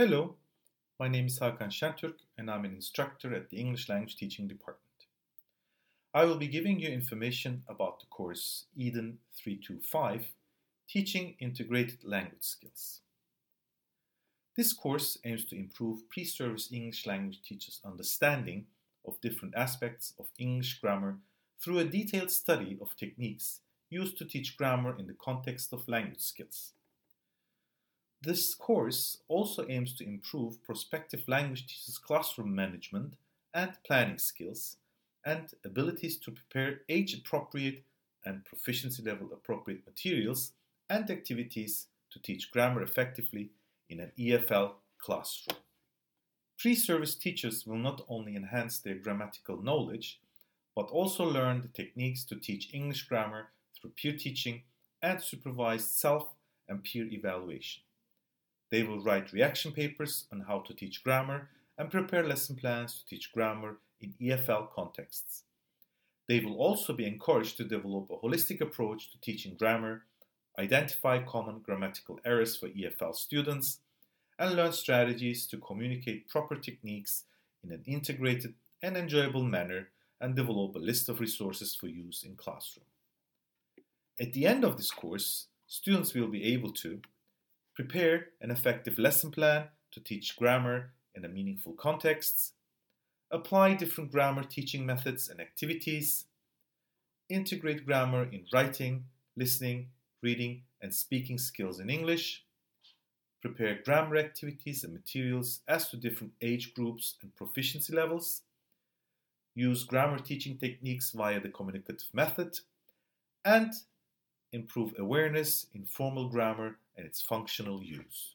Hello, my name is Hakan Şentürk and I'm an instructor at the English Language Teaching Department. I will be giving you information about the course Eden 325 Teaching Integrated Language Skills. This course aims to improve pre service English language teachers' understanding of different aspects of English grammar through a detailed study of techniques used to teach grammar in the context of language skills. This course also aims to improve prospective language teachers' classroom management and planning skills and abilities to prepare age appropriate and proficiency level appropriate materials and activities to teach grammar effectively in an EFL classroom. Pre service teachers will not only enhance their grammatical knowledge, but also learn the techniques to teach English grammar through peer teaching and supervised self and peer evaluation. They will write reaction papers on how to teach grammar and prepare lesson plans to teach grammar in EFL contexts. They will also be encouraged to develop a holistic approach to teaching grammar, identify common grammatical errors for EFL students, and learn strategies to communicate proper techniques in an integrated and enjoyable manner and develop a list of resources for use in classroom. At the end of this course, students will be able to prepare an effective lesson plan to teach grammar in a meaningful context, apply different grammar teaching methods and activities, integrate grammar in writing, listening, reading, and speaking skills in English, prepare grammar activities and materials as to different age groups and proficiency levels, use grammar teaching techniques via the communicative method, and improve awareness in formal grammar and its functional use.